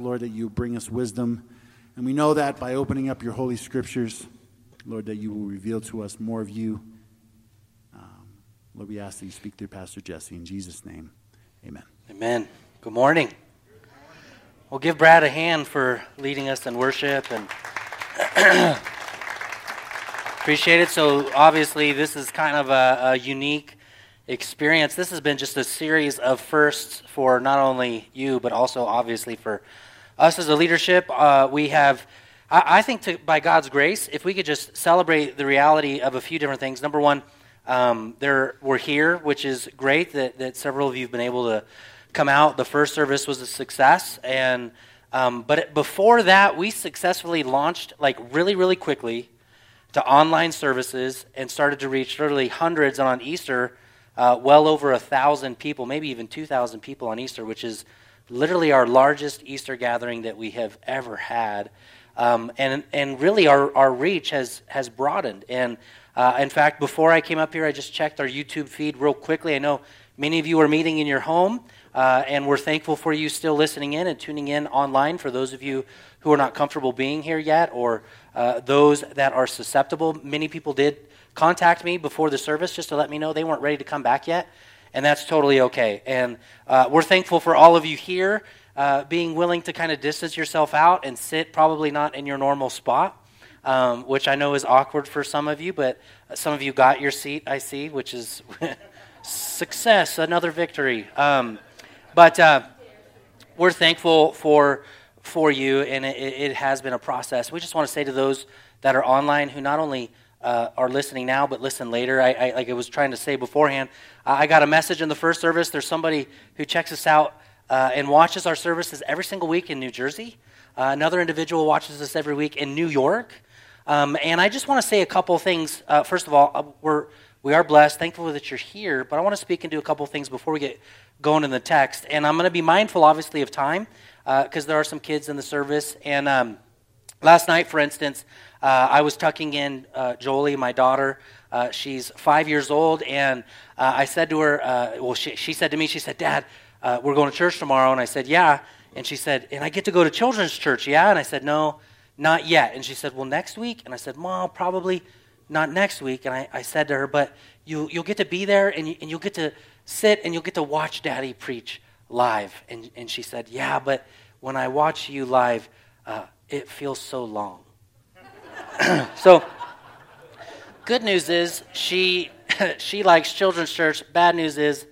Lord, that you bring us wisdom. And we know that by opening up your holy scriptures, Lord, that you will reveal to us more of you. Um, Lord, we ask that you speak through Pastor Jesse. In Jesus' name, amen. Amen. Good morning. We'll give Brad a hand for leading us in worship and appreciate it. So, obviously, this is kind of a, a, unique experience. This has been just a series of firsts for not only you, but also obviously for us as a leadership. Uh, we have, I, I think, to, by God's grace, if we could just celebrate the reality of a few different things. Number one, um, there, we're here, which is great that, that several of you have been able to come out. The first service was a success, and um, but before that, we successfully launched like really, really quickly to online services and started to reach literally hundreds. And on Easter, uh, well over a thousand people, maybe even two thousand people on Easter, which is literally our largest Easter gathering that we have ever had. Um, and and really, our, our reach has has broadened. And uh, in fact, before I came up here, I just checked our YouTube feed real quickly. I know many of you are meeting in your home. Uh, and we're thankful for you still listening in and tuning in online for those of you who are not comfortable being here yet or uh, those that are susceptible. Many people did contact me before the service just to let me know they weren't ready to come back yet, and that's totally okay. And uh, we're thankful for all of you here uh, being willing to kind of distance yourself out and sit probably not in your normal spot. Um, which I know is awkward for some of you, but some of you got your seat, I see, which is success, another victory. Um, but uh, we're thankful for for you, and it, it, has been a process. We just want to say to those that are online who not only uh, are listening now, but listen later. I, I, like I was trying to say beforehand, I got a message in the first service. There's somebody who checks us out uh, and watches our services every single week in New Jersey. Uh, another individual watches us every week in New York. Um, and I just want to say a couple things. Uh, first of all, uh, we're we are blessed, thankful that you're here, but I want to speak into a couple things before we get going in the text. And I'm going to be mindful, obviously, of time because uh, there are some kids in the service. And um, last night, for instance, uh, I was tucking in uh, Jolie, my daughter. Uh, she's five years old, and uh, I said to her, uh, well, she, she, said to me, she said, Dad, we're going to church tomorrow. And I said, Yeah. And she said, And I get to go to children's church, yeah? And I said, No, not yet. And she said, Well, next week? And I said, Mom, probably not next week. And I, I said to her, but you, you'll get to be there and, you, and you'll get to sit and you'll get to watch daddy preach live. And, and she said, yeah, but when I watch you live, uh, it feels so long. so, good news is she, she likes children's church. Bad news is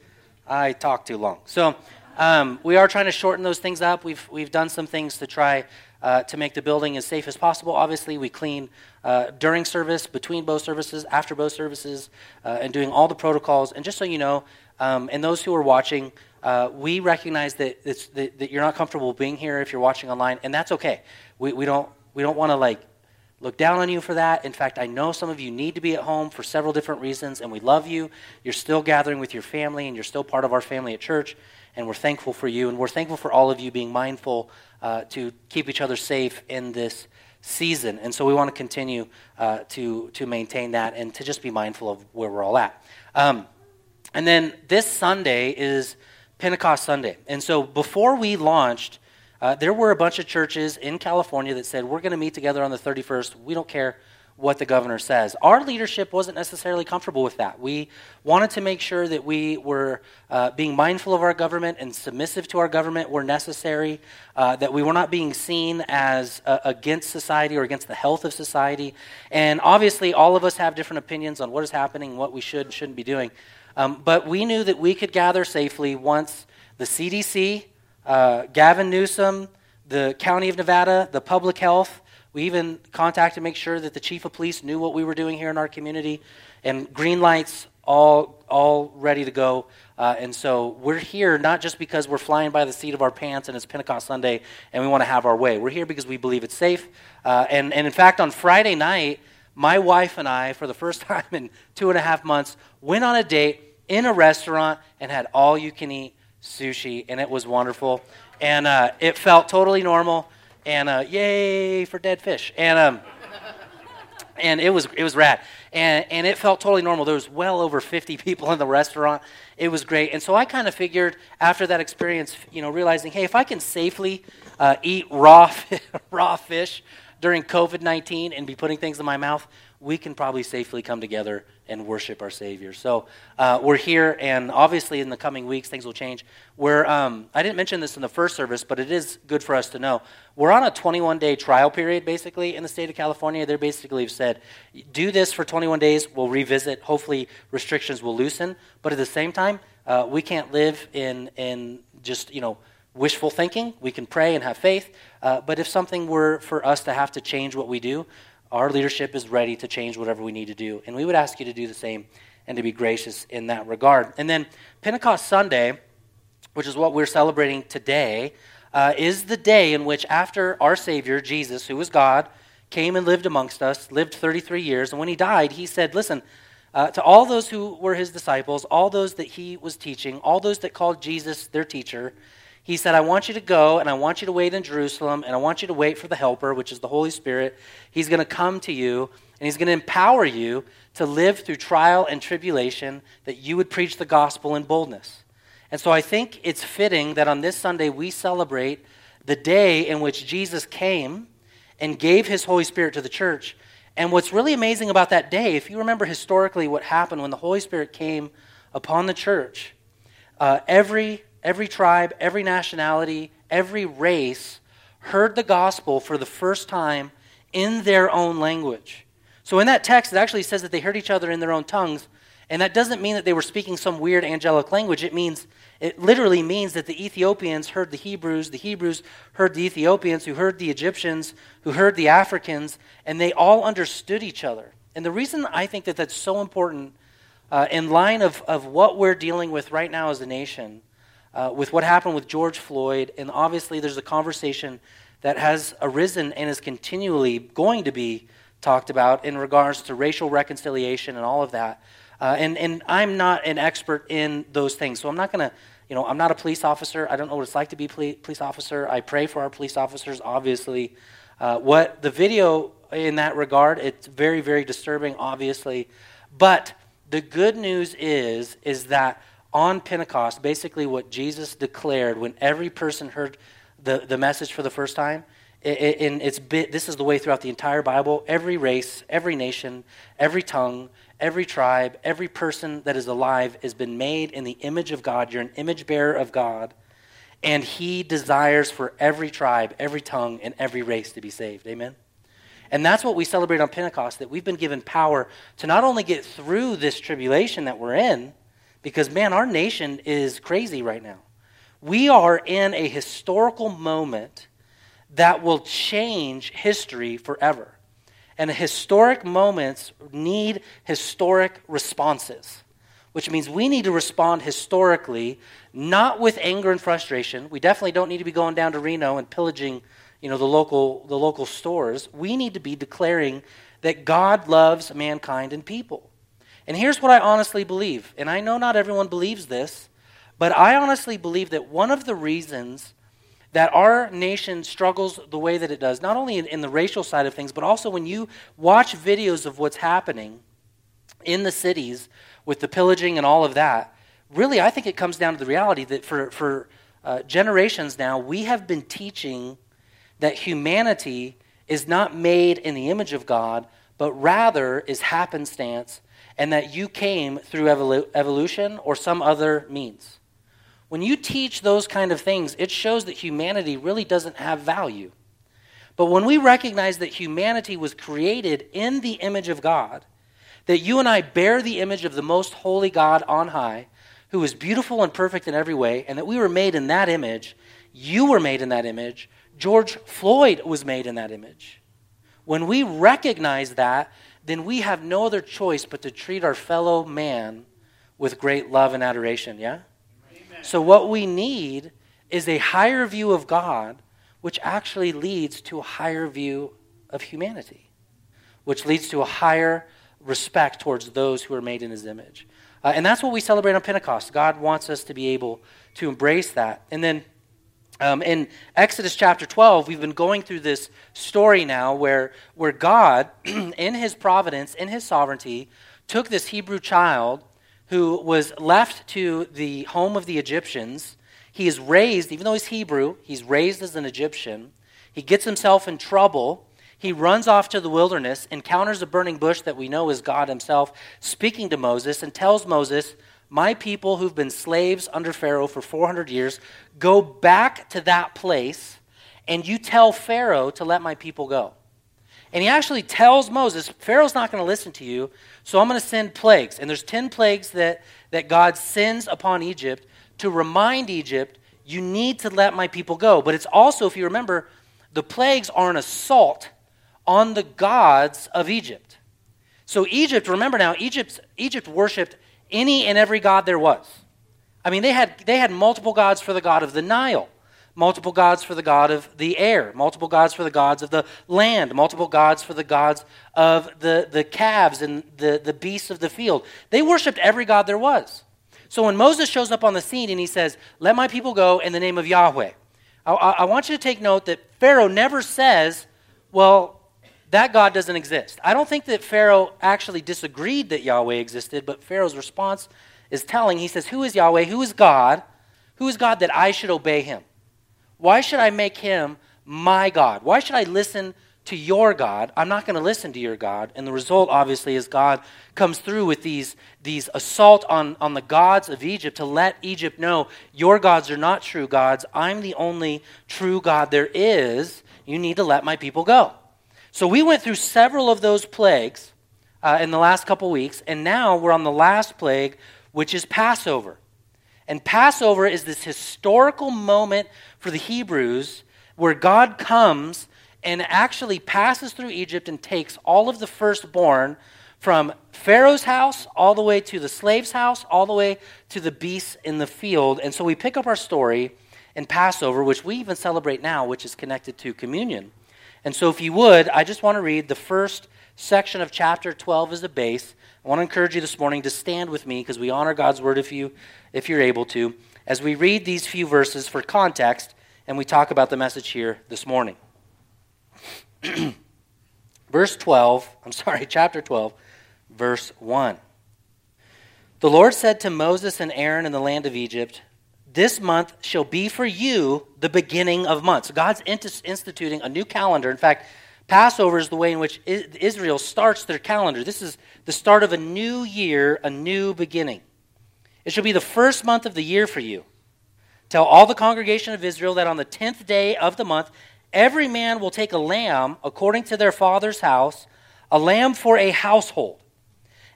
I talk too long. So, um, we are trying to shorten those things up. We've, we've done some things to try uh, to make the building as safe as possible. Obviously, we clean uh, during service, between both services, after both services, uh, and doing all the protocols. And just so you know, um, and those who are watching, uh, we recognize that, that, that, you're not comfortable being here if you're watching online, and that's okay. We, we don't, we don't want to like look down on you for that. In fact, I know some of you need to be at home for several different reasons, and we love you. You're still gathering with your family, and you're still part of our family at church, and we're thankful for you, and we're thankful for all of you being mindful uh, to keep each other safe in this season. And so we want to continue uh, to, to maintain that and to just be mindful of where we're all at. Um, and then this Sunday is Pentecost Sunday. And so before we launched, uh, there were a bunch of churches in California that said, We're going to meet together on the 31st. We don't care what the governor says. Our leadership wasn't necessarily comfortable with that. We wanted to make sure that we were uh, being mindful of our government and submissive to our government where necessary, uh, that we were not being seen as uh, against society or against the health of society. And obviously, all of us have different opinions on what is happening, what we should and shouldn't be doing. Um, but we knew that we could gather safely once the CDC, uh, Gavin Newsom, the County of Nevada, the public health, we even contacted to make sure that the chief of police knew what we were doing here in our community, and green lights all all ready to go. Uh, and so we're here not just because we're flying by the seat of our pants and it's Pentecost Sunday and we want to have our way. We're here because we believe it's safe. Uh, and, and in fact, on Friday night, my wife and I, for the first time in two and a half months, went on a date in a restaurant and had all you can eat sushi, and it was wonderful. And uh, it felt totally normal and uh, yay for dead fish. And um, and it was it was rad. And and it felt totally normal. There was well over 50 people in the restaurant. It was great. And so I kind of figured after that experience, you know, realizing, hey, if I can safely uh, eat raw, raw fish during COVID 19 and be putting things in my mouth, we can probably safely come together and worship our Savior. So uh, we're here, and obviously in the coming weeks, things will change. We're, um, I didn't mention this in the first service, but it is good for us to know. We're on a 21 day trial period, basically, in the state of California. They basically have said, do this for 21 days, we'll revisit. Hopefully, restrictions will loosen. But at the same time, uh, we can't live in, in just, you know, wishful thinking. We can pray and have faith. Uh, but if something were for us to have to change what we do, our leadership is ready to change whatever we need to do. And we would ask you to do the same and to be gracious in that regard. And then Pentecost Sunday, which is what we're celebrating today, uh, is the day in which, after our Savior, Jesus, who was God, came and lived amongst us, lived 33 years, and when he died, he said, Listen, uh, to all those who were his disciples, all those that he was teaching, all those that called Jesus their teacher, he said, I want you to go and I want you to wait in Jerusalem and I want you to wait for the Helper, which is the Holy Spirit. He's going to come to you and he's going to empower you to live through trial and tribulation that you would preach the gospel in boldness. And so I think it's fitting that on this Sunday we celebrate the day in which Jesus came and gave his Holy Spirit to the church. And what's really amazing about that day, if you remember historically what happened when the Holy Spirit came upon the church, uh, every every tribe, every nationality, every race heard the gospel for the first time in their own language. So in that text, it actually says that they heard each other in their own tongues. And that doesn't mean that they were speaking some weird angelic language. It means, it literally means that the Ethiopians heard the Hebrews, the Hebrews heard the Ethiopians, who heard the Egyptians, who heard the Africans, and they all understood each other. And the reason I think that that's so important uh, in line of, of what we're dealing with right now as a nation uh, with what happened with George Floyd, and obviously there's a conversation that has arisen and is continually going to be talked about in regards to racial reconciliation and all of that. Uh, and, and I'm not an expert in those things, so I'm not going to, you know, I'm not a police officer. I don't know what it's like to be a police officer. I pray for our police officers, obviously. Uh, what the video in that regard, it's very, very disturbing, obviously. But the good news is, is that on Pentecost, basically what Jesus declared when every person heard the, the message for the first time, and it's bit, this is the way throughout the entire Bible. Every race, every nation, every tongue, every tribe, every person that is alive has been made in the image of God. You're an image bearer of God. And He desires for every tribe, every tongue, and every race to be saved. Amen? And that's what we celebrate on Pentecost that we've been given power to not only get through this tribulation that we're in, because, man, our nation is crazy right now. We are in a historical moment that will change history forever. And historic moments need historic responses, which means we need to respond historically, not with anger and frustration. We definitely don't need to be going down to Reno and pillaging you know, the, local, the local stores. We need to be declaring that God loves mankind and people. And here's what I honestly believe, and I know not everyone believes this, but I honestly believe that one of the reasons that our nation struggles the way that it does, not only in, in, the racial side of things, but also when you watch videos of what's happening in the cities with the pillaging and all of that, really, I think it comes down to the reality that for, for uh, generations now, we have been teaching that humanity is not made in the image of God, but rather is happenstance and that you came through evolu- evolution or some other means. When you teach those kind of things, it shows that humanity really doesn't have value. But when we recognize that humanity was created in the image of God, that you and I bear the image of the most holy God on high, who is beautiful and perfect in every way, and that we were made in that image, you were made in that image, George Floyd was made in that image. When we recognize that, then we have no other choice but to treat our fellow man with great love and adoration, yeah? Amen. So, what we need is a higher view of God, which actually leads to a higher view of humanity, which leads to a higher respect towards those who are made in his image. Uh, and that's what we celebrate on Pentecost. God wants us to be able to embrace that. And then um, in Exodus chapter 12, we've been going through this story now where, where God, in his providence, in his sovereignty, took this Hebrew child who was left to the home of the Egyptians. He is raised, even though he's Hebrew, he's raised as an Egyptian. He gets himself in trouble. He runs off to the wilderness, encounters a burning bush that we know is God himself, speaking to Moses, and tells Moses, My people who've been slaves under Pharaoh for 400 years, go back to that place, and you tell Pharaoh to let my people go. And he actually tells Moses, Pharaoh's not going to listen to you, so I'm going to send plagues. And there's 10 plagues that, that God sends upon Egypt to remind Egypt, you need to let my people go. But it's also, if you remember, the plagues are an assault on the gods of Egypt. So Egypt, remember now, Egypt, Egypt worshipped any and every god there was. I mean, they had, they had multiple gods for the god of the Nile, multiple gods for the god of the air, multiple gods for the gods of the land, multiple gods for the gods of the, the calves and the, the beasts of the field. They worshipped every god there was. So when Moses shows up on the scene and he says, Let my people go in the name of Yahweh, I, I want you to take note that Pharaoh never says, Well, that God doesn't exist. I don't think that Pharaoh actually disagreed that Yahweh existed, but Pharaoh's response is telling. He says, Who is Yahweh? Who is God? Who is God that I should obey him? Why should I make him my God? Why should I listen to your God. I'm not going to listen to your God. And the result, obviously, is God comes through with these, these assault on, on the gods of Egypt to let Egypt know your gods are not true gods. I'm the only true God there is. You need to let my people go. So we went through several of those plagues uh, in the last couple weeks, and now we're on the last plague, which is Passover. And Passover is this historical moment for the Hebrews where God comes and actually passes through Egypt and takes all of the firstborn from Pharaoh's house all the way to the slave's house, all the way to the beasts in the field. And so we pick up our story in Passover, which we even celebrate now, which is connected to communion. And so, if you would, I just want to read the first section of chapter 12 as a base. I want to encourage you this morning to stand with me because we honor God's word if, you, if you're able to, as we read these few verses for context and we talk about the message here this morning. verse 12, I'm sorry, chapter 12, verse 1. The Lord said to Moses and Aaron in the land of Egypt, This month shall be for you the beginning of months. God's instituting a new calendar. In fact, Passover is the way in which Israel starts their calendar. This is the start of a new year, a new beginning. It shall be the first month of the year for you. Tell all the congregation of Israel that on the tenth day of the month Every man will take a lamb according to their father's house, a lamb for a household.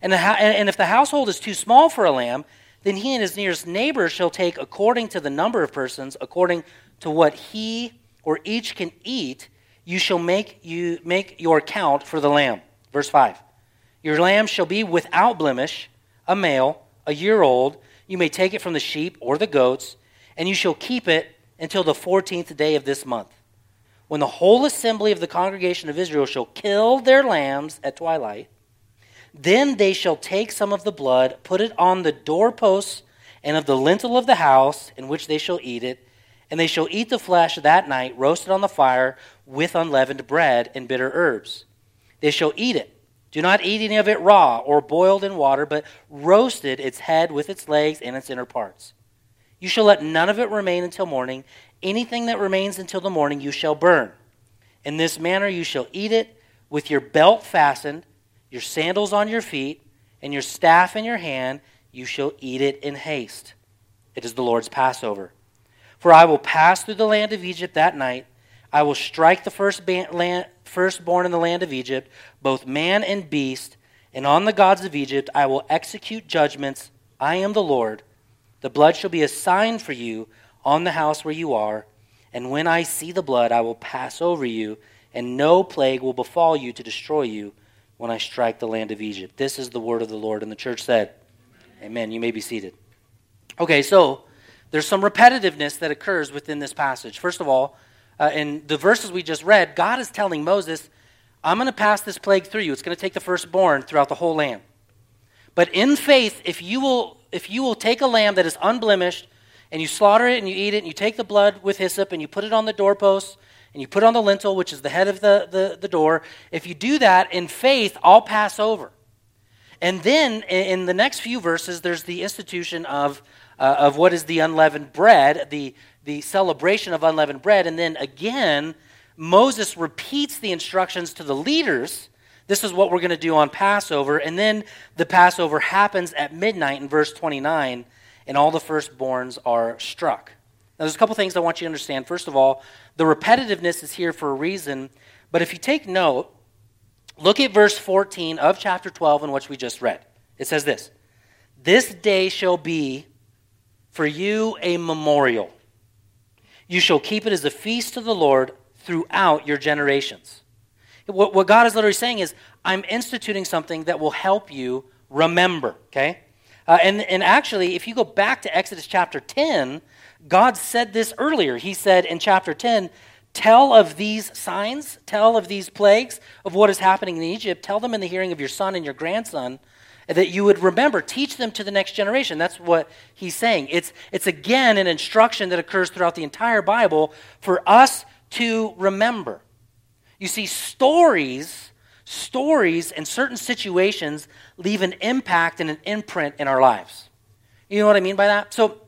And, and if the household is too small for a lamb, then he and his nearest neighbor shall take according to the number of persons, according to what he or each can eat, you shall make you make your count for the lamb. Verse 5. Your lamb shall be without blemish, a male, a year old. You may take it from the sheep or the goats, and you shall keep it until the 14th day of this month when the whole assembly of the congregation of Israel shall kill their lambs at twilight, then they shall take some of the blood, put it on the doorposts and of the lintel of the house in which they shall eat it, and they shall eat the flesh that night, roasted on the fire with unleavened bread and bitter herbs. They shall eat it. Do not eat any of it raw or boiled in water, but roasted its head with its legs and its inner parts. You shall let none of it remain until morning, Anything that remains until the morning you shall burn. In this manner you shall eat it with your belt fastened, your sandals on your feet, and your staff in your hand. You shall eat it in haste. It is the Lord's Passover. For I will pass through the land of Egypt that night. I will strike the first land, firstborn in the land of Egypt, both man and beast, and on the gods of Egypt I will execute judgments. I am the Lord. The blood shall be a sign for you on the house where you are, and when I see the blood, I will pass over you, and no plague will befall you to destroy you when I strike the land of Egypt. This is the word of the Lord. And the church said, Amen. Amen. You may be seated. Okay, so there's some repetitiveness that occurs within this passage. First of all, uh, in the verses we just read, God is telling Moses, I'm going to pass this plague through you. It's going to take the firstborn throughout the whole land. But in faith, if you will, if you will take a lamb that is unblemished and you slaughter it and you eat it and you take the blood with hyssop and you put it on the doorpost and you put on the lintel, which is the head of the, the, the door, if you do that in faith, I'll pass over. And then in the next few verses, there's the institution of, uh, of what is the unleavened bread, the, the celebration of unleavened bread. And then again, Moses repeats the instructions to the leaders. This is what we're going to do on Passover. And then the Passover happens at midnight in verse 29, and all the firstborns are struck. Now, there's a couple things I want you to understand. First of all, the repetitiveness is here for a reason. But if you take note, look at verse 14 of chapter 12 in which we just read. It says this This day shall be for you a memorial. You shall keep it as a feast to the Lord throughout your generations. What, what God is literally saying is, I'm instituting something that will help you remember, okay? Uh, and, and actually, if you go back to Exodus chapter 10, God said this earlier. He said in chapter 10, Tell of these signs, tell of these plagues, of what is happening in Egypt, tell them in the hearing of your son and your grandson, that you would remember, teach them to the next generation. That's what he's saying. It's, it's again an instruction that occurs throughout the entire Bible for us to remember. You see, stories, stories and certain situations leave an impact and an imprint in our lives. You know what I mean by that? So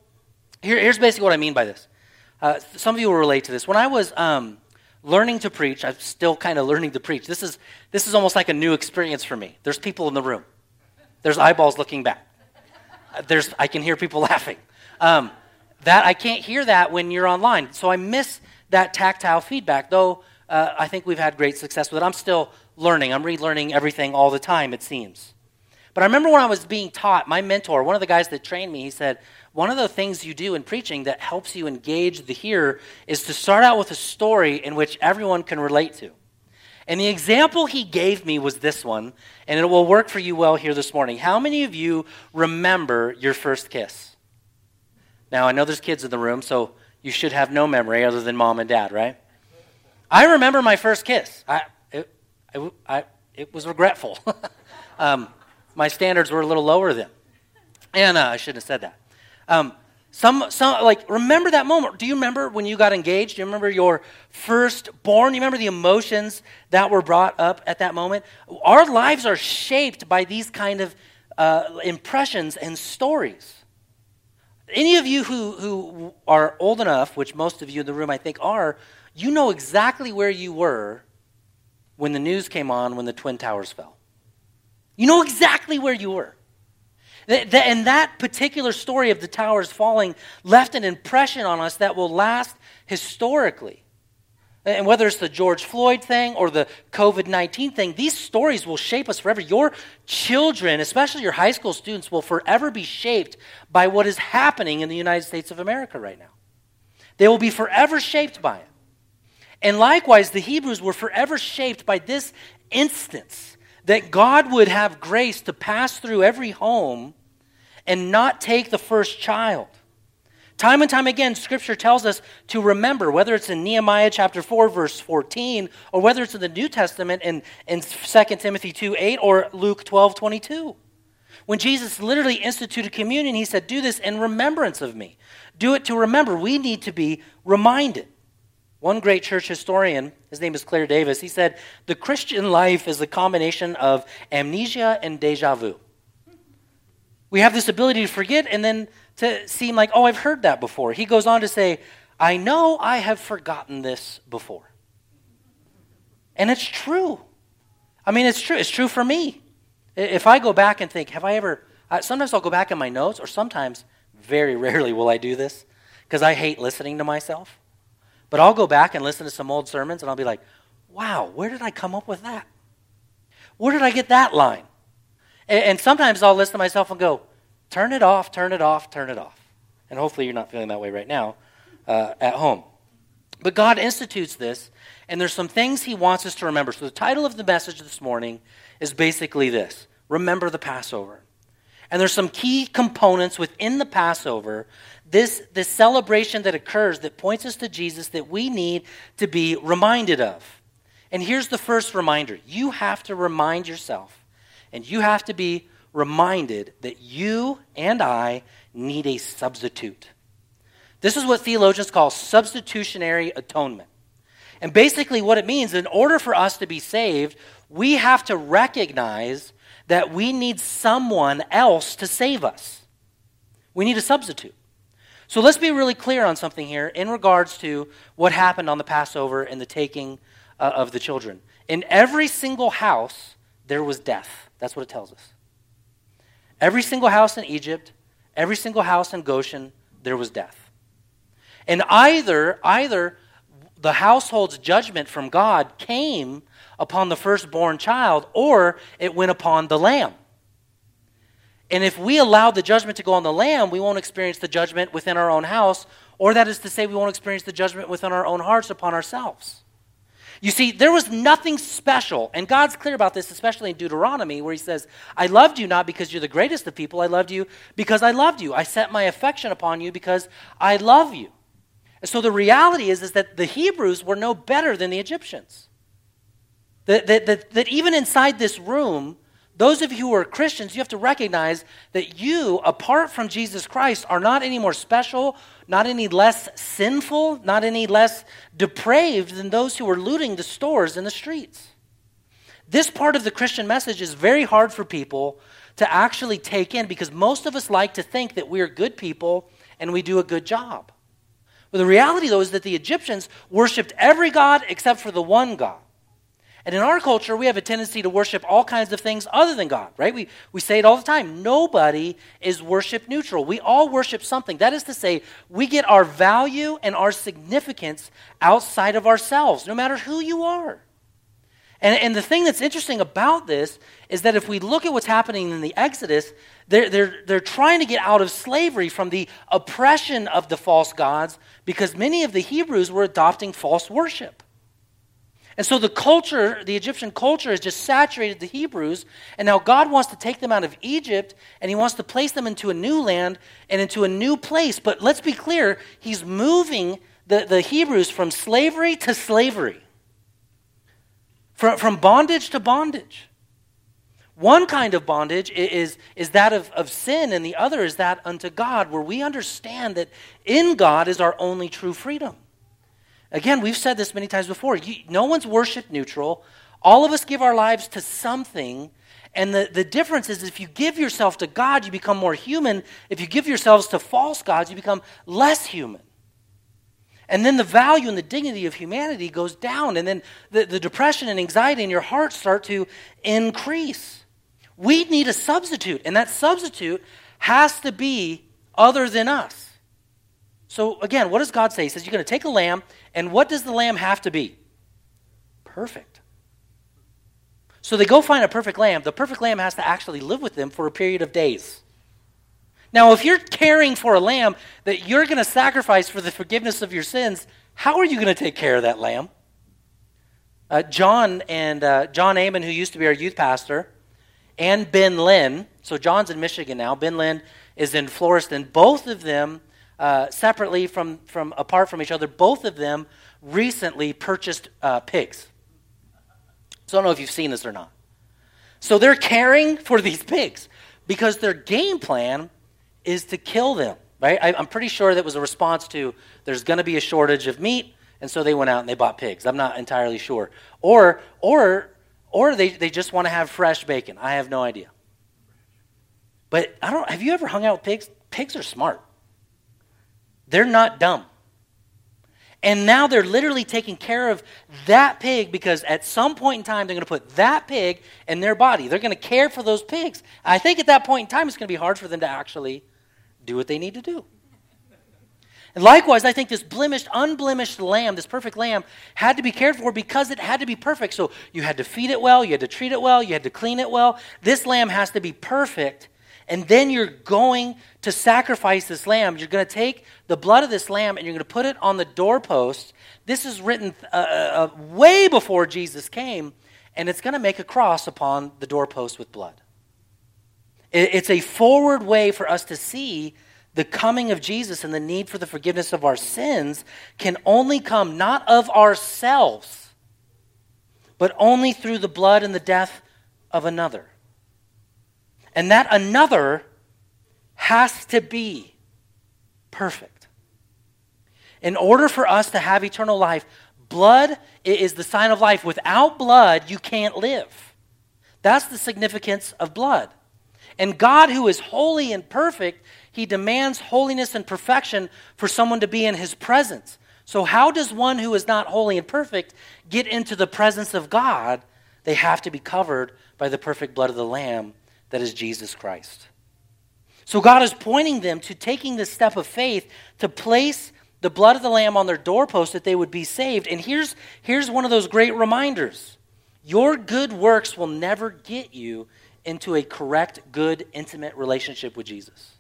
here, here's basically what I mean by this. Uh, some of you will relate to this. When I was um, learning to preach, I'm still kind of learning to preach. This is, this is almost like a new experience for me. There's people in the room, there's eyeballs looking back. Uh, there's, I can hear people laughing. Um, that I can't hear that when you're online. So I miss that tactile feedback, though uh, I think we've had great success with it. I'm still learning. I'm relearning everything all the time, it seems. But I remember when I was being taught, my mentor, one of the guys that trained me, he said, one of the things you do in preaching that helps you engage the hearer is to start out with a story in which everyone can relate to. And the example he gave me was this one, and it will work for you well here this morning. How many of you remember your first kiss? Now, I know there's kids in the room, so you should have no memory other than mom and dad, right? I remember my first kiss. I, it, it, I, it was regretful. um, my standards were a little lower then. And uh, I shouldn't have said that. Um, some, some, like, remember that moment. Do you remember when you got engaged? Do you remember your first born? Do you remember the emotions that were brought up at that moment? Our lives are shaped by these kind of uh, impressions and stories. Any of you who, who are old enough, which most of you in the room I think are, you know exactly where you were when the news came on when the Twin Towers fell. You know exactly where you were. And that particular story of the towers falling left an impression on us that will last historically. And whether it's the George Floyd thing or the COVID 19 thing, these stories will shape us forever. Your children, especially your high school students, will forever be shaped by what is happening in the United States of America right now. They will be forever shaped by it. And likewise, the Hebrews were forever shaped by this instance that God would have grace to pass through every home and not take the first child. Time and time again, Scripture tells us to remember, whether it's in Nehemiah chapter 4, verse 14, or whether it's in the New Testament in, in 2 Timothy 2 8 or Luke 12 22. When Jesus literally instituted communion, he said, Do this in remembrance of me. Do it to remember. We need to be reminded. One great church historian, his name is Clair Davis, he said, The Christian life is a combination of amnesia and deja vu. We have this ability to forget and then to seem like, oh, I've heard that before. He goes on to say, I know I have forgotten this before. And it's true. I mean, it's true. It's true for me. If I go back and think, have I ever, sometimes I'll go back in my notes, or sometimes, very rarely will I do this, because I hate listening to myself. But I'll go back and listen to some old sermons and I'll be like, wow, where did I come up with that? Where did I get that line? And, and sometimes I'll listen to myself and go, turn it off, turn it off, turn it off. And hopefully you're not feeling that way right now uh, at home. But God institutes this, and there's some things He wants us to remember. So the title of the message this morning is basically this Remember the Passover. And there's some key components within the Passover this, this celebration that occurs that points us to Jesus that we need to be reminded of. And here's the first reminder you have to remind yourself, and you have to be reminded that you and I need a substitute. This is what theologians call substitutionary atonement. And basically, what it means, in order for us to be saved, we have to recognize that we need someone else to save us. We need a substitute. So let's be really clear on something here in regards to what happened on the Passover and the taking uh, of the children. In every single house, there was death. That's what it tells us. Every single house in Egypt, every single house in Goshen, there was death. And either, either the household's judgment from God came upon the firstborn child or it went upon the lamb. And if we allow the judgment to go on the lamb, we won't experience the judgment within our own house, or that is to say, we won't experience the judgment within our own hearts upon ourselves. You see, there was nothing special, and God's clear about this, especially in Deuteronomy, where He says, I loved you not because you're the greatest of people, I loved you because I loved you. I set my affection upon you because I love you. And so the reality is, is that the Hebrews were no better than the Egyptians. That, that, that, that even inside this room, those of you who are Christians, you have to recognize that you, apart from Jesus Christ, are not any more special, not any less sinful, not any less depraved than those who are looting the stores in the streets. This part of the Christian message is very hard for people to actually take in because most of us like to think that we're good people and we do a good job. But the reality, though, is that the Egyptians worshiped every god except for the one God. And in our culture, we have a tendency to worship all kinds of things other than God, right? We, we say it all the time. Nobody is worship neutral. We all worship something. That is to say, we get our value and our significance outside of ourselves, no matter who you are. And, and the thing that's interesting about this is that if we look at what's happening in the Exodus, they're, they're, they're trying to get out of slavery from the oppression of the false gods because many of the Hebrews were adopting false worship. And so the culture, the Egyptian culture, has just saturated the Hebrews. And now God wants to take them out of Egypt and he wants to place them into a new land and into a new place. But let's be clear, he's moving the, the Hebrews from slavery to slavery, from, from bondage to bondage. One kind of bondage is, is that of, of sin, and the other is that unto God, where we understand that in God is our only true freedom. Again, we've said this many times before. You, no one's worship neutral. All of us give our lives to something. And the, the difference is if you give yourself to God, you become more human. If you give yourselves to false gods, you become less human. And then the value and the dignity of humanity goes down. And then the, the depression and anxiety in your heart start to increase. We need a substitute. And that substitute has to be other than us. So again, what does God say? He says, You're going to take a lamb, and what does the lamb have to be? Perfect. So they go find a perfect lamb. The perfect lamb has to actually live with them for a period of days. Now, if you're caring for a lamb that you're going to sacrifice for the forgiveness of your sins, how are you going to take care of that lamb? Uh, John and uh, John Amon, who used to be our youth pastor, and Ben Lynn. So John's in Michigan now. Ben Lynn is in Floriston. Both of them uh, separately from, from apart from each other. Both of them recently purchased uh, pigs. So I don't know if you've seen this or not. So they're caring for these pigs because their game plan is to kill them. Right? I, I'm pretty sure that was a response to there's going to be a shortage of meat, and so they went out and they bought pigs. I'm not entirely sure. Or or or they, they just want to have fresh bacon. I have no idea. But I don't have you ever hung out with pigs? Pigs are smart. They're not dumb. And now they're literally taking care of that pig because at some point in time they're going to put that pig in their body. They're going to care for those pigs. I think at that point in time it's going to be hard for them to actually do what they need to do. And likewise, I think this blemished, unblemished lamb, this perfect lamb, had to be cared for because it had to be perfect. So you had to feed it well, you had to treat it well, you had to clean it well. This lamb has to be perfect and then you're going to sacrifice this lamb. You're going to take the blood of this lamb and you're going to put it on the doorpost. This is written uh, uh, uh way before Jesus came, and it's going to make a cross upon the doorpost with blood. It's a forward way for us to see the coming of Jesus and the need for the forgiveness of our sins can only come not of ourselves, but only through the blood and the death of another. And that another has to be perfect. In order for us to have eternal life, blood is the sign of life. Without blood, you can't live. That's the significance of blood. And God, who is holy and perfect, he demands holiness and perfection for someone to be in his presence. So, how does one who is not holy and perfect get into the presence of God? They have to be covered by the perfect blood of the Lamb that is Jesus Christ. So, God is pointing them to taking this step of faith to place the blood of the Lamb on their doorpost that they would be saved. And here's, here's one of those great reminders your good works will never get you into a correct, good, intimate relationship with Jesus.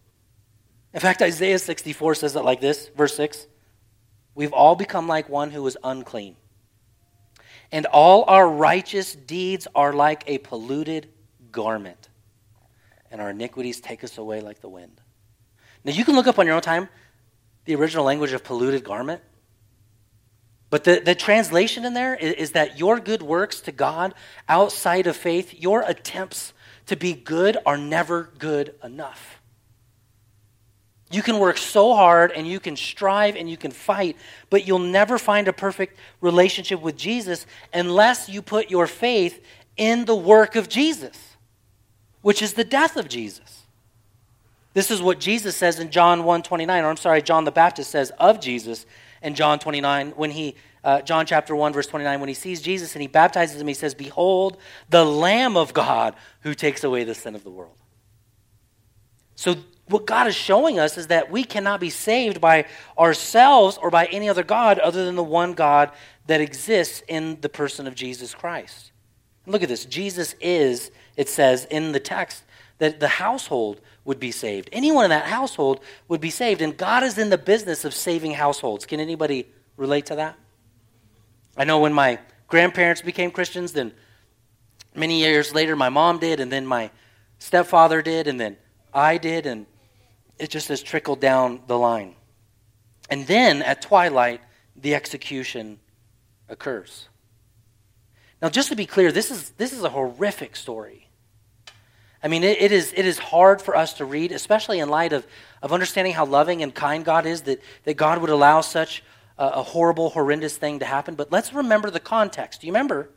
In fact, Isaiah 64 says it like this, verse 6 We've all become like one who is unclean, and all our righteous deeds are like a polluted garment, and our iniquities take us away like the wind. Now, you can look up on your own time the original language of polluted garment. But the, the translation in there is, is, that your good works to God outside of faith, your attempts to be good are never good enough. You can work so hard and you can strive and you can fight, but you'll never find a perfect relationship with Jesus unless you put your faith in the work of Jesus, which is the death of Jesus. This is what Jesus says in John 1 29, or I'm sorry, John the Baptist says of Jesus in John 29 when he uh, John chapter 1, verse 29, when he sees Jesus and he baptizes him, he says, Behold, the Lamb of God who takes away the sin of the world. So, what God is showing us is that we cannot be saved by ourselves or by any other God other than the one God that exists in the person of Jesus Christ. Look at this. Jesus is, it says in the text, that the household would be saved. Anyone in that household would be saved. And God is in the business of saving households. Can anybody relate to that? I know when my grandparents became Christians, then many years later, my mom did, and then my stepfather did, and then I did, and it just has trickled down the line. And then at twilight, the execution occurs. Now, just to be clear, this is, this is a horrific story. I mean, it, it, is, it is hard for us to read, especially in light of, of understanding how loving and kind God is, that, that God would allow such a, a horrible, horrendous thing to happen. But let's remember the context. Do you remember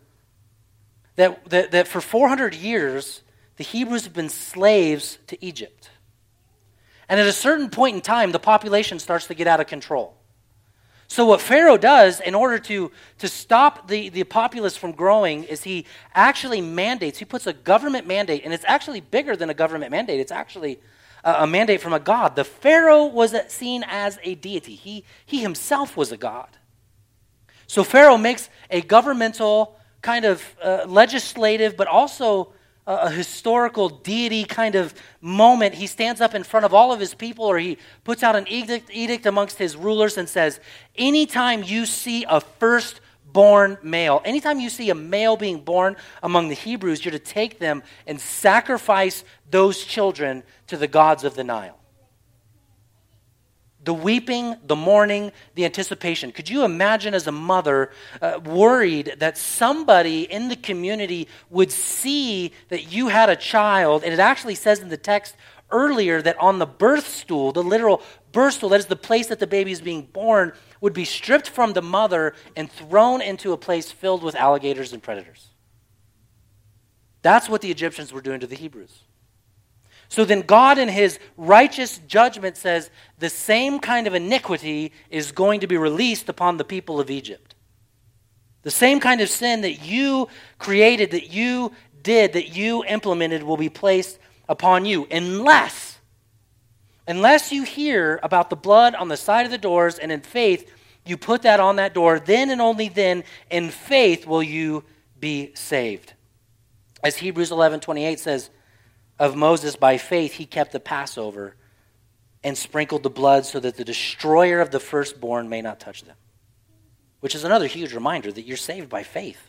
that, that, that for 400 years, the Hebrews have been slaves to Egypt? And at a certain point in time, the population starts to get out of control. So, what Pharaoh does in order to, to stop the, the populace from growing is he actually mandates, he puts a government mandate, and it's actually bigger than a government mandate. It's actually a mandate from a god. The Pharaoh was seen as a deity, he, he himself was a god. So Pharaoh makes a governmental, kind of uh, legislative, but also a, historical deity kind of moment. He stands up in front of all of his people, or he puts out an edict, edict amongst his rulers and says, Anytime you see a firstborn male. Anytime you see a male being born among the Hebrews, you're to take them and sacrifice those children to the gods of the Nile. The weeping, the mourning, the anticipation. Could you imagine as a mother uh, worried that somebody in the community would see that you had a child? And it actually says in the text earlier that on the birth stool, the literal birth stool, that is the place that the baby is being born, would be stripped from the mother and thrown into a place filled with alligators and predators. That's what the Egyptians were doing to the Hebrews. So then, God, in his righteous judgment, says the same kind of iniquity is going to be released upon the people of Egypt. The same kind of sin that you created, that you did, that you implemented will be placed upon you, unless Unless you hear about the blood on the side of the doors and in faith you put that on that door, then and only then in faith will you be saved. As Hebrews 11 28 says of Moses, by faith he kept the Passover and sprinkled the blood so that the destroyer of the firstborn may not touch them. Which is another huge reminder that you're saved by faith.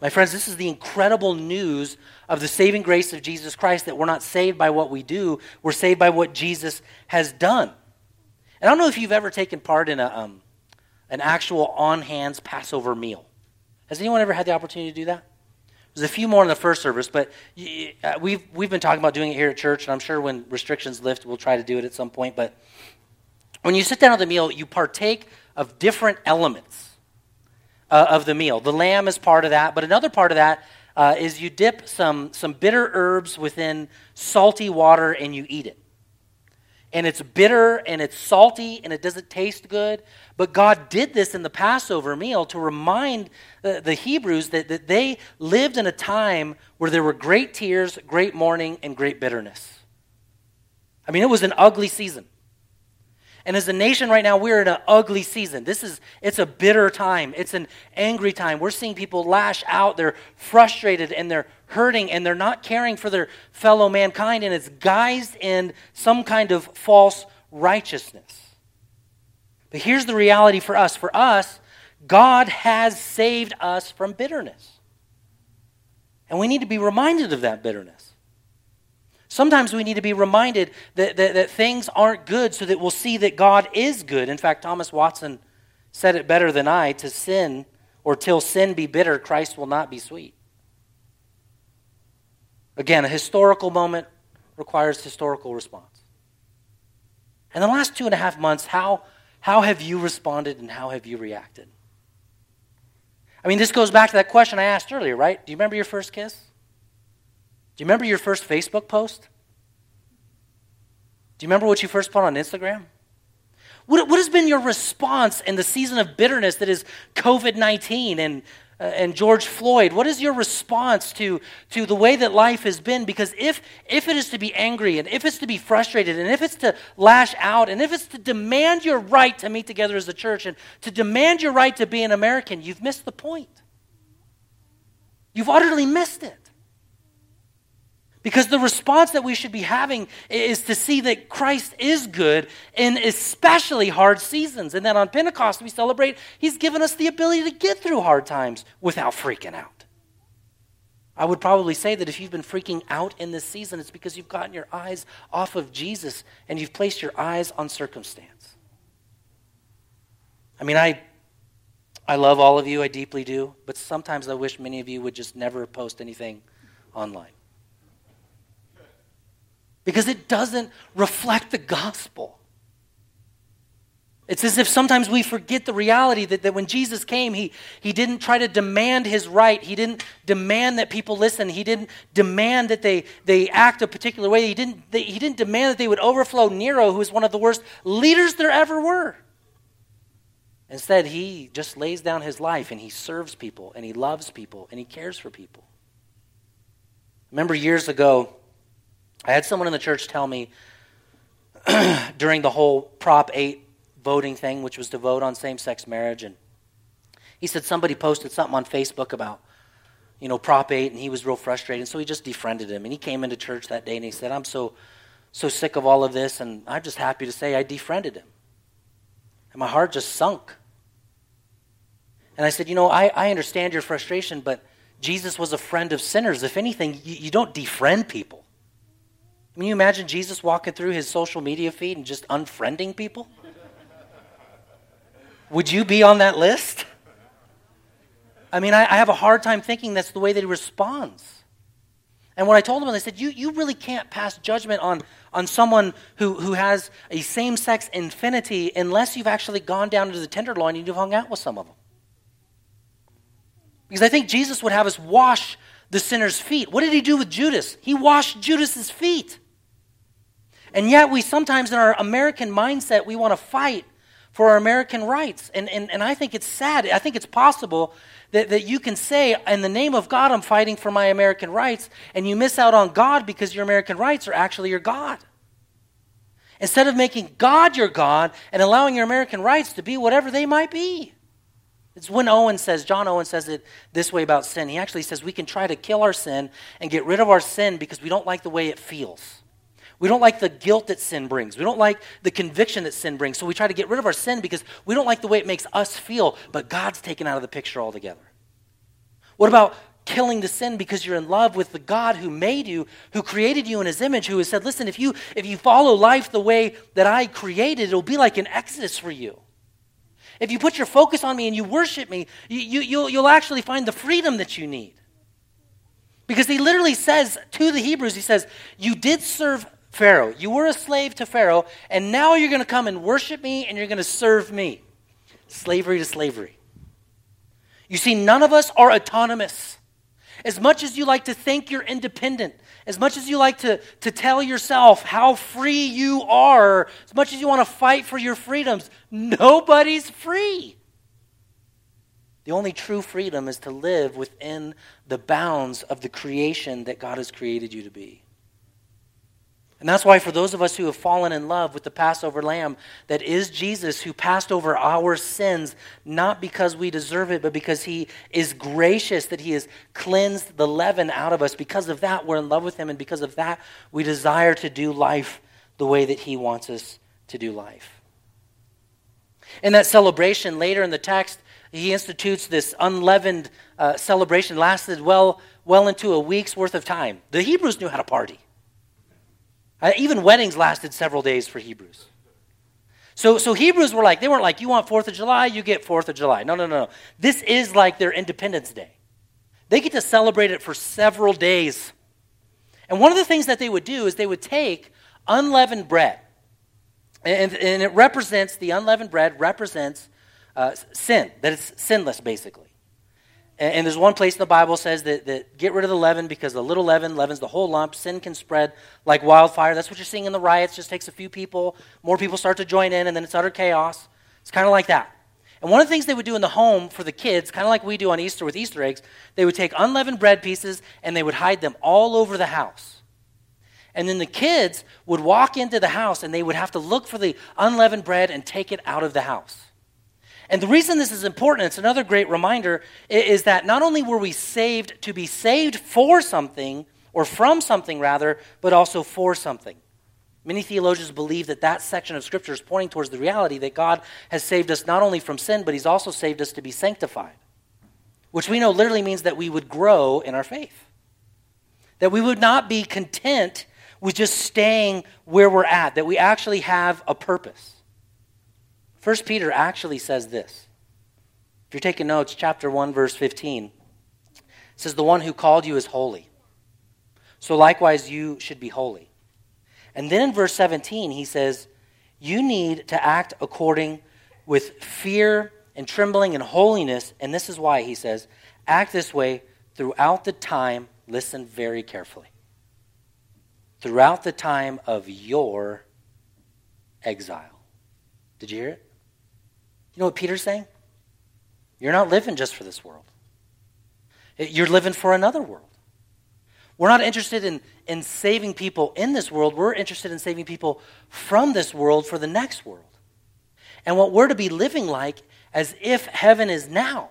My friends, this is the incredible news of the saving grace of Jesus Christ that we're not saved by what we do, we're saved by what Jesus has done. And I don't know if you've ever taken part in a, um, an actual on hands Passover meal. Has anyone ever had the opportunity to do that? There's a few more in the first service, but uh, we've, we've been talking about doing it here at church, and I'm sure when restrictions lift, we'll try to do it at some point. But when you sit down at the meal, you partake of different elements uh, of the meal. The lamb is part of that, but another part of that uh, is you dip some, some bitter herbs within salty water and you eat it. And it's bitter and it's salty and it doesn't taste good. But God did this in the Passover meal to remind the, the Hebrews that, that they lived in a time where there were great tears, great mourning, and great bitterness. I mean, it was an ugly season. And as a nation right now, we're in an ugly season. This is it's a bitter time. It's an angry time. We're seeing people lash out. They're frustrated and they're hurting and they're not caring for their fellow mankind and it's guised in some kind of false righteousness. But here's the reality for us. For us, God has saved us from bitterness. And we need to be reminded of that bitterness. Sometimes we need to be reminded that, that, that, things aren't good so that we'll see that God is good. In fact, Thomas Watson said it better than I to sin, or till sin be bitter, Christ will not be sweet. Again, a historical moment requires historical response. In the last two and a half months, how, how have you responded and how have you reacted? I mean, this goes back to that question I asked earlier, right? Do you remember your first kiss? Do you remember your first Facebook post? Do you remember what you first put on Instagram? What, what has been your response in the season of bitterness that is COVID 19 and, Uh, and George Floyd? What is your response to, to the way that life has been? Because if, if it is to be angry and if it's to be frustrated and if it's to lash out and if it's to demand your right to meet together as a church and to demand your right to be an American, you've missed the point. You've utterly missed it. Because the response that we should be having is to see that Christ is good in especially hard seasons. And then on Pentecost, we celebrate He's given us the ability to get through hard times without freaking out. I would probably say that if you've been freaking out in this season, it's because you've gotten your eyes off of Jesus and you've placed your eyes on circumstance. I mean, I, I love all of you, I deeply do, but sometimes I wish many of you would just never post anything online because it doesn't reflect the gospel. It's as if sometimes we forget the reality that, that when Jesus came, he, he didn't try to demand his right. He didn't demand that people listen. He didn't demand that they, they act a particular way. He didn't, they, he didn't demand that they would overflow Nero, who was one of the worst leaders there ever were. Instead, he just lays down his life and he serves people and he loves people and he cares for people. remember years ago, I had someone in the church tell me during the whole Prop 8 voting thing, which was to vote on same sex marriage, and he said somebody posted something on Facebook about, you know, Prop 8, and he was real frustrated, so he just defriended him. And he came into church that day and he said, I'm so, so sick of all of this, and I'm just happy to say I defriended him. And my heart just sunk. And I said, You know, I, I understand your frustration, but Jesus was a friend of sinners. If anything, you, you don't defriend people. Can you imagine Jesus walking through his social media feed and just unfriending people? Would you be on that list? I mean, I, I, have a hard time thinking that's the way that he responds. And what I told him, I said, you, you really can't pass judgment on, on someone who, who has a same sex infinity unless you've actually gone down to the tenderloin and you've hung out with some of them. Because I think Jesus would have us wash the sinner's feet. What did he do with Judas? He washed Judas's feet. And yet, we sometimes, in our American mindset, we want to fight for our American rights. And, and, and I think it's sad. I think it's possible that, that you can say, in the name of God, I'm fighting for my American rights, and you miss out on God because your American rights are actually your God. Instead of making God your God and allowing your American rights to be whatever they might be. It's when Owen says, John Owen says it this way about sin. He actually says we can try to kill our sin and get rid of our sin because we don't like the way it feels. We don't like the guilt that sin brings. We don't like the conviction that sin brings. So we try to get rid of our sin because we don't like the way it makes us feel, but God's taken out of the picture altogether. What about killing the sin because you're in love with the God who made you, who created you in his image, who has said, listen, if you if you follow life the way that I created, it'll be like an exodus for you. If you put your focus on me and you worship me, you, you, you'll, you'll actually find the freedom that you need. Because he literally says to the Hebrews, he says, You did serve Pharaoh. You were a slave to Pharaoh, and now you're going to come and worship me and you're going to serve me. Slavery to slavery. You see, none of us are autonomous. As much as you like to think you're independent, as much as you like to, to tell yourself how free you are, as much as you want to fight for your freedoms, nobody's free. The only true freedom is to live within the bounds of the creation that God has created you to be. And that's why, for those of us who have fallen in love with the Passover lamb, that is Jesus who passed over our sins, not because we deserve it, but because he is gracious, that he has cleansed the leaven out of us. Because of that, we're in love with him. And because of that, we desire to do life the way that he wants us to do life. In that celebration, later in the text, he institutes this unleavened uh, celebration, lasted well, well into a week's worth of time. The Hebrews knew how to party. Uh, even weddings lasted several days for Hebrews. So, so Hebrews were like, they weren't like, you want 4th of July, you get 4th of July. No, no, no, no. This is like their Independence Day. They get to celebrate it for several days. And one of the things that they would do is they would take unleavened bread. And, and it represents, the unleavened bread represents uh, sin, that it's sinless, basically. And, and there's one place in the Bible says that, that get rid of the leaven because the little leaven leavens the whole lump. Sin can spread like wildfire. That's what you're seeing in the riots. Just takes a few people. More people start to join in, and then it's utter chaos. It's kind of like that. And one of the things they would do in the home for the kids, kind of like we do on Easter with Easter eggs, they would take unleavened bread pieces and they would hide them all over the house. And then the kids would walk into the house and they would have to look for the unleavened bread and take it out of the house. And the reason this is important, it's another great reminder, is that not only were we saved to be saved for something, or from something rather, but also for something. Many theologians believe that that section of Scripture is pointing towards the reality that God has saved us not only from sin, but He's also saved us to be sanctified, which we know literally means that we would grow in our faith. That we would not be content with just staying where we're at, that we actually have a purpose. First Peter actually says this. If you're taking notes, chapter 1, verse 15 says, The one who called you is holy. So likewise, you should be holy. And then in verse 17, he says, You need to act according with fear and trembling and holiness. And this is why he says, Act this way throughout the time, listen very carefully, throughout the time of your exile. Did you hear it? You know what Peter's saying? You're not living just for this world, you're living for another world. We're not interested in, in saving people in this world. We're interested in saving people from this world for the next world. And what we're to be living like as if heaven is now.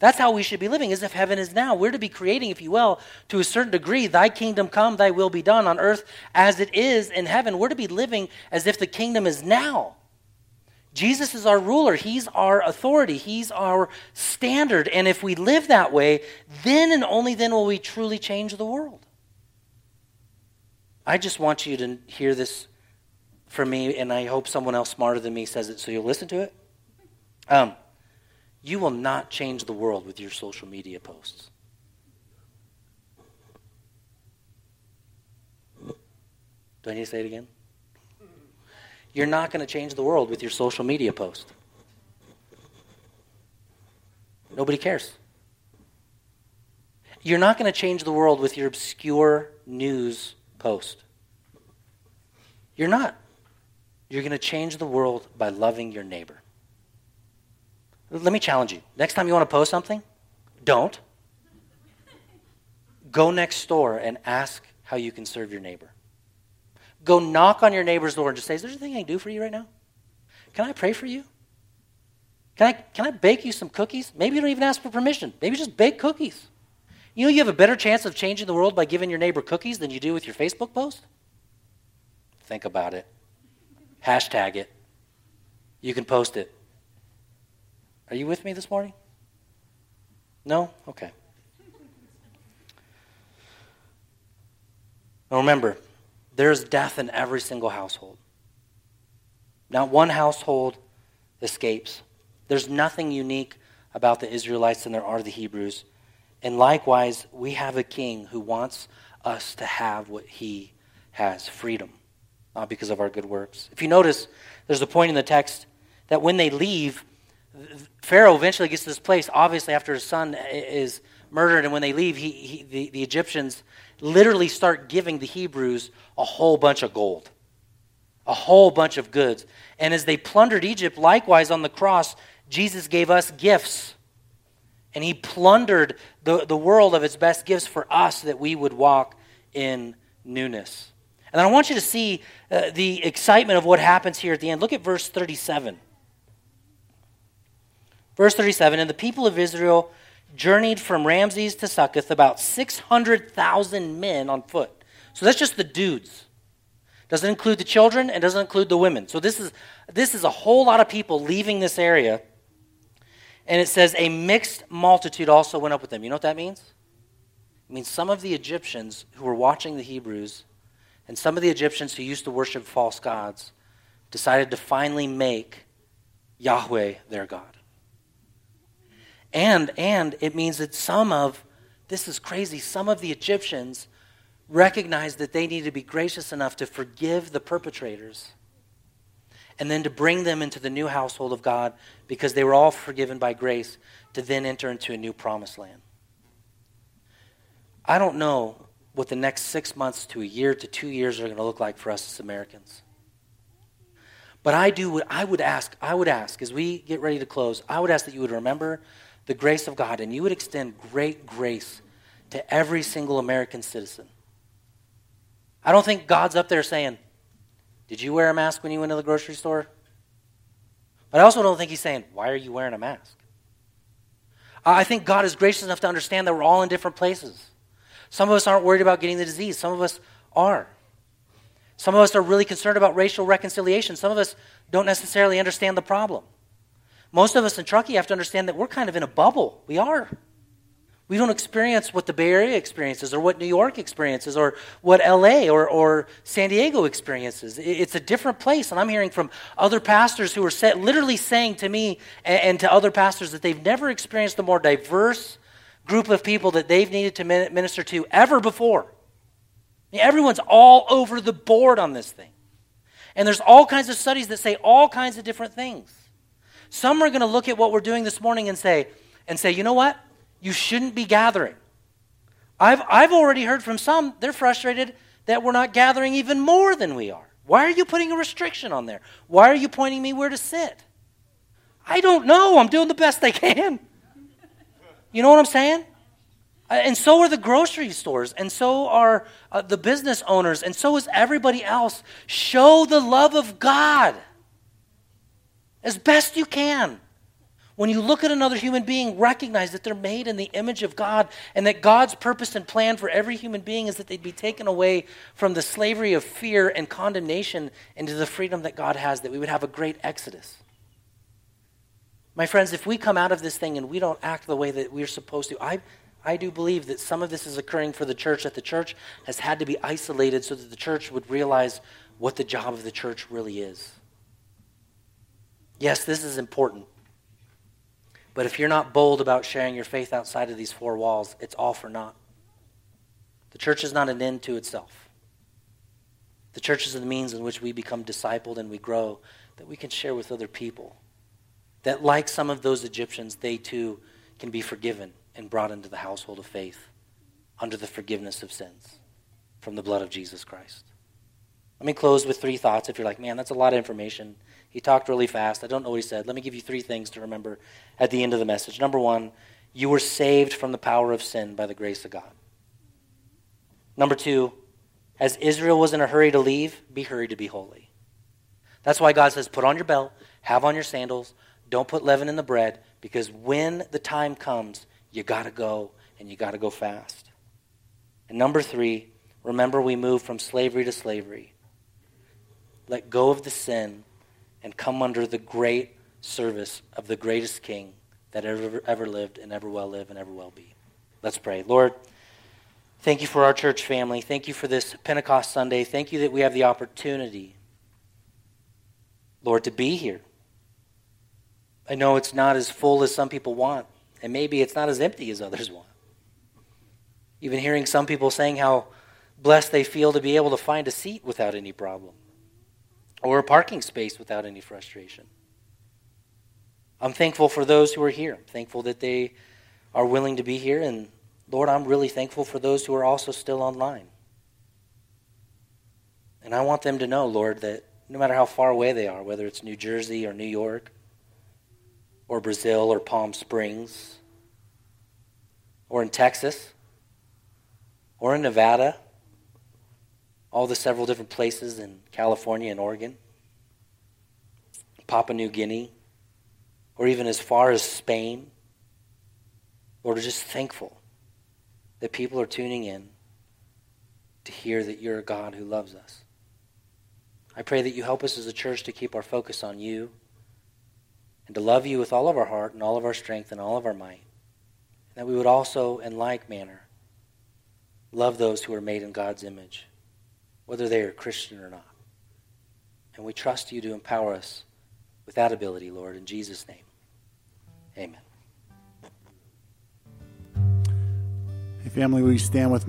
That's how we should be living, as if heaven is now. We're to be creating, if you will, to a certain degree, thy kingdom come, thy will be done on earth as it is in heaven. We're to be living as if the kingdom is now. Jesus is our ruler. He's our authority. He's our standard. And if we live that way, then and only then will we truly change the world. I just want you to hear this from me, and I hope someone else smarter than me says it so you'll listen to it. Um, you will not change the world with your social media posts. Do I need to say it again? You're not going to change the world with your social media post. Nobody cares. You're not going to change the world with your obscure news post. You're not. You're going to change the world by loving your neighbor. Let me challenge you. Next time you want to post something, don't. Go next door and ask how you can serve your neighbor. Go knock on your neighbor's door and just say, Is there anything I can do for you right now? Can I pray for you? Can I, can I bake you some cookies? Maybe you don't even ask for permission. Maybe just bake cookies. You know, you have a better chance of changing the world by giving your neighbor cookies than you do with your Facebook post? Think about it. Hashtag it. You can post it. Are you with me this morning? No? Okay. Now remember, there's death in every single household. Not one household escapes. There's nothing unique about the Israelites than there are the Hebrews. And likewise, we have a king who wants us to have what he has freedom, not because of our good works. If you notice, there's a point in the text that when they leave, Pharaoh eventually gets to this place, obviously, after his son is murdered, and when they leave, he, he, the, the Egyptians literally start giving the Hebrews a whole bunch of gold, a whole bunch of goods. And as they plundered Egypt, likewise on the cross, Jesus gave us gifts. And he plundered the, the world of its best gifts for us that we would walk in newness. And I want you to see uh, the excitement of what happens here at the end. Look at verse 37. Verse 37 And the people of Israel journeyed from Ramses to Succoth, about 600,000 men on foot. So that's just the dudes. Doesn't include the children and doesn't include the women. So this is, this is a whole lot of people leaving this area. And it says, a mixed multitude also went up with them. You know what that means? It means some of the Egyptians who were watching the Hebrews and some of the Egyptians who used to worship false gods decided to finally make Yahweh their God. And, and it means that some of, this is crazy, some of the Egyptians recognized that they needed to be gracious enough to forgive the perpetrators and then to bring them into the new household of God because they were all forgiven by grace to then enter into a new promised land. I don't know what the next six months to a year to two years are going to look like for us as Americans. But I do what I would ask, I would ask, as we get ready to close, I would ask that you would remember the grace of God and you would extend great grace to every single American citizen. I don't think God's up there saying, Did you wear a mask when you went to the grocery store? But I also don't think He's saying, Why are you wearing a mask? I think God is gracious enough to understand that we're all in different places. Some of us aren't worried about getting the disease, some of us are. Some of us are really concerned about racial reconciliation. Some of us don't necessarily understand the problem. Most of us in Truckee have to understand that we're kind of in a bubble. We are. We don't experience what the Bay Area experiences or what New York experiences or what LA or, or San Diego experiences. It's a different place. And I'm hearing from other pastors who are set, literally saying to me and, and to other pastors that they've never experienced a more diverse group of people that they've needed to minister to ever before. I mean, everyone's all over the board on this thing. And there's all kinds of studies that say all kinds of different things. Some are going to look at what we're doing this morning and say, and say, you know what? You shouldn't be gathering. I've, I've already heard from some, they're frustrated that we're not gathering even more than we are. Why are you putting a restriction on there? Why are you pointing me where to sit? I don't know. I'm doing the best I can. You know what I'm saying? Uh, and so are the grocery stores, and so are uh, the business owners, and so is everybody else. Show the love of God as best you can. When you look at another human being, recognize that they're made in the image of God and that God's purpose and plan for every human being is that they'd be taken away from the slavery of fear and condemnation into the freedom that God has, that we would have a great exodus. My friends, if we come out of this thing and we don't act the way that we're supposed to, I, I do believe that some of this is occurring for the church, that the church has had to be isolated so that the church would realize what the job of the church really is. Yes, this is important. But if you're not bold about sharing your faith outside of these four walls, it's all for naught. The church is not an end to itself. The church is the means in which we become discipled and we grow that we can share with other people. That, like some of those Egyptians, they too can be forgiven and brought into the household of faith under the forgiveness of sins from the blood of Jesus Christ. Let me close with three thoughts. If you're like, man, that's a lot of information. He talked really fast. I don't know what he said. Let me give you three things to remember at the end of the message. Number one, you were saved from the power of sin by the grace of God. Number two, as Israel was in a hurry to leave, be hurried to be holy. That's why God says, put on your belt, have on your sandals, don't put leaven in the bread, because when the time comes, you got to go and you got to go fast. And number three, remember we move from slavery to slavery. Let go of the sin and come under the great service of the greatest king that ever, ever lived and ever will live and ever will be. Let's pray. Lord, thank you for our church family. Thank you for this Pentecost Sunday. Thank you that we have the opportunity, Lord, to be here. I know it's not as full as some people want, and maybe it's not as empty as others want. Even hearing some people saying how blessed they feel to be able to find a seat without any problem or a parking space without any frustration. I'm thankful for those who are here. I'm thankful that they are willing to be here. And Lord, I'm really thankful for those who are also still online. And I want them to know, Lord, that no matter how far away they are, whether it's New Jersey or New York or Brazil or Palm Springs or in Texas or in Nevada, all the several different places in California and Oregon, Papua New Guinea, or even as far as Spain. Lord, we're just thankful that people are tuning in to hear that you're a God who loves us. I pray that you help us as a church to keep our focus on you and to love you with all of our heart and all of our strength and all of our might. And that we would also, in like manner, love those who are made in God's image, whether they are Christian or not. And we trust you to empower us with that ability, Lord, in Jesus' name. Amen. Hey, family, will you stand with me?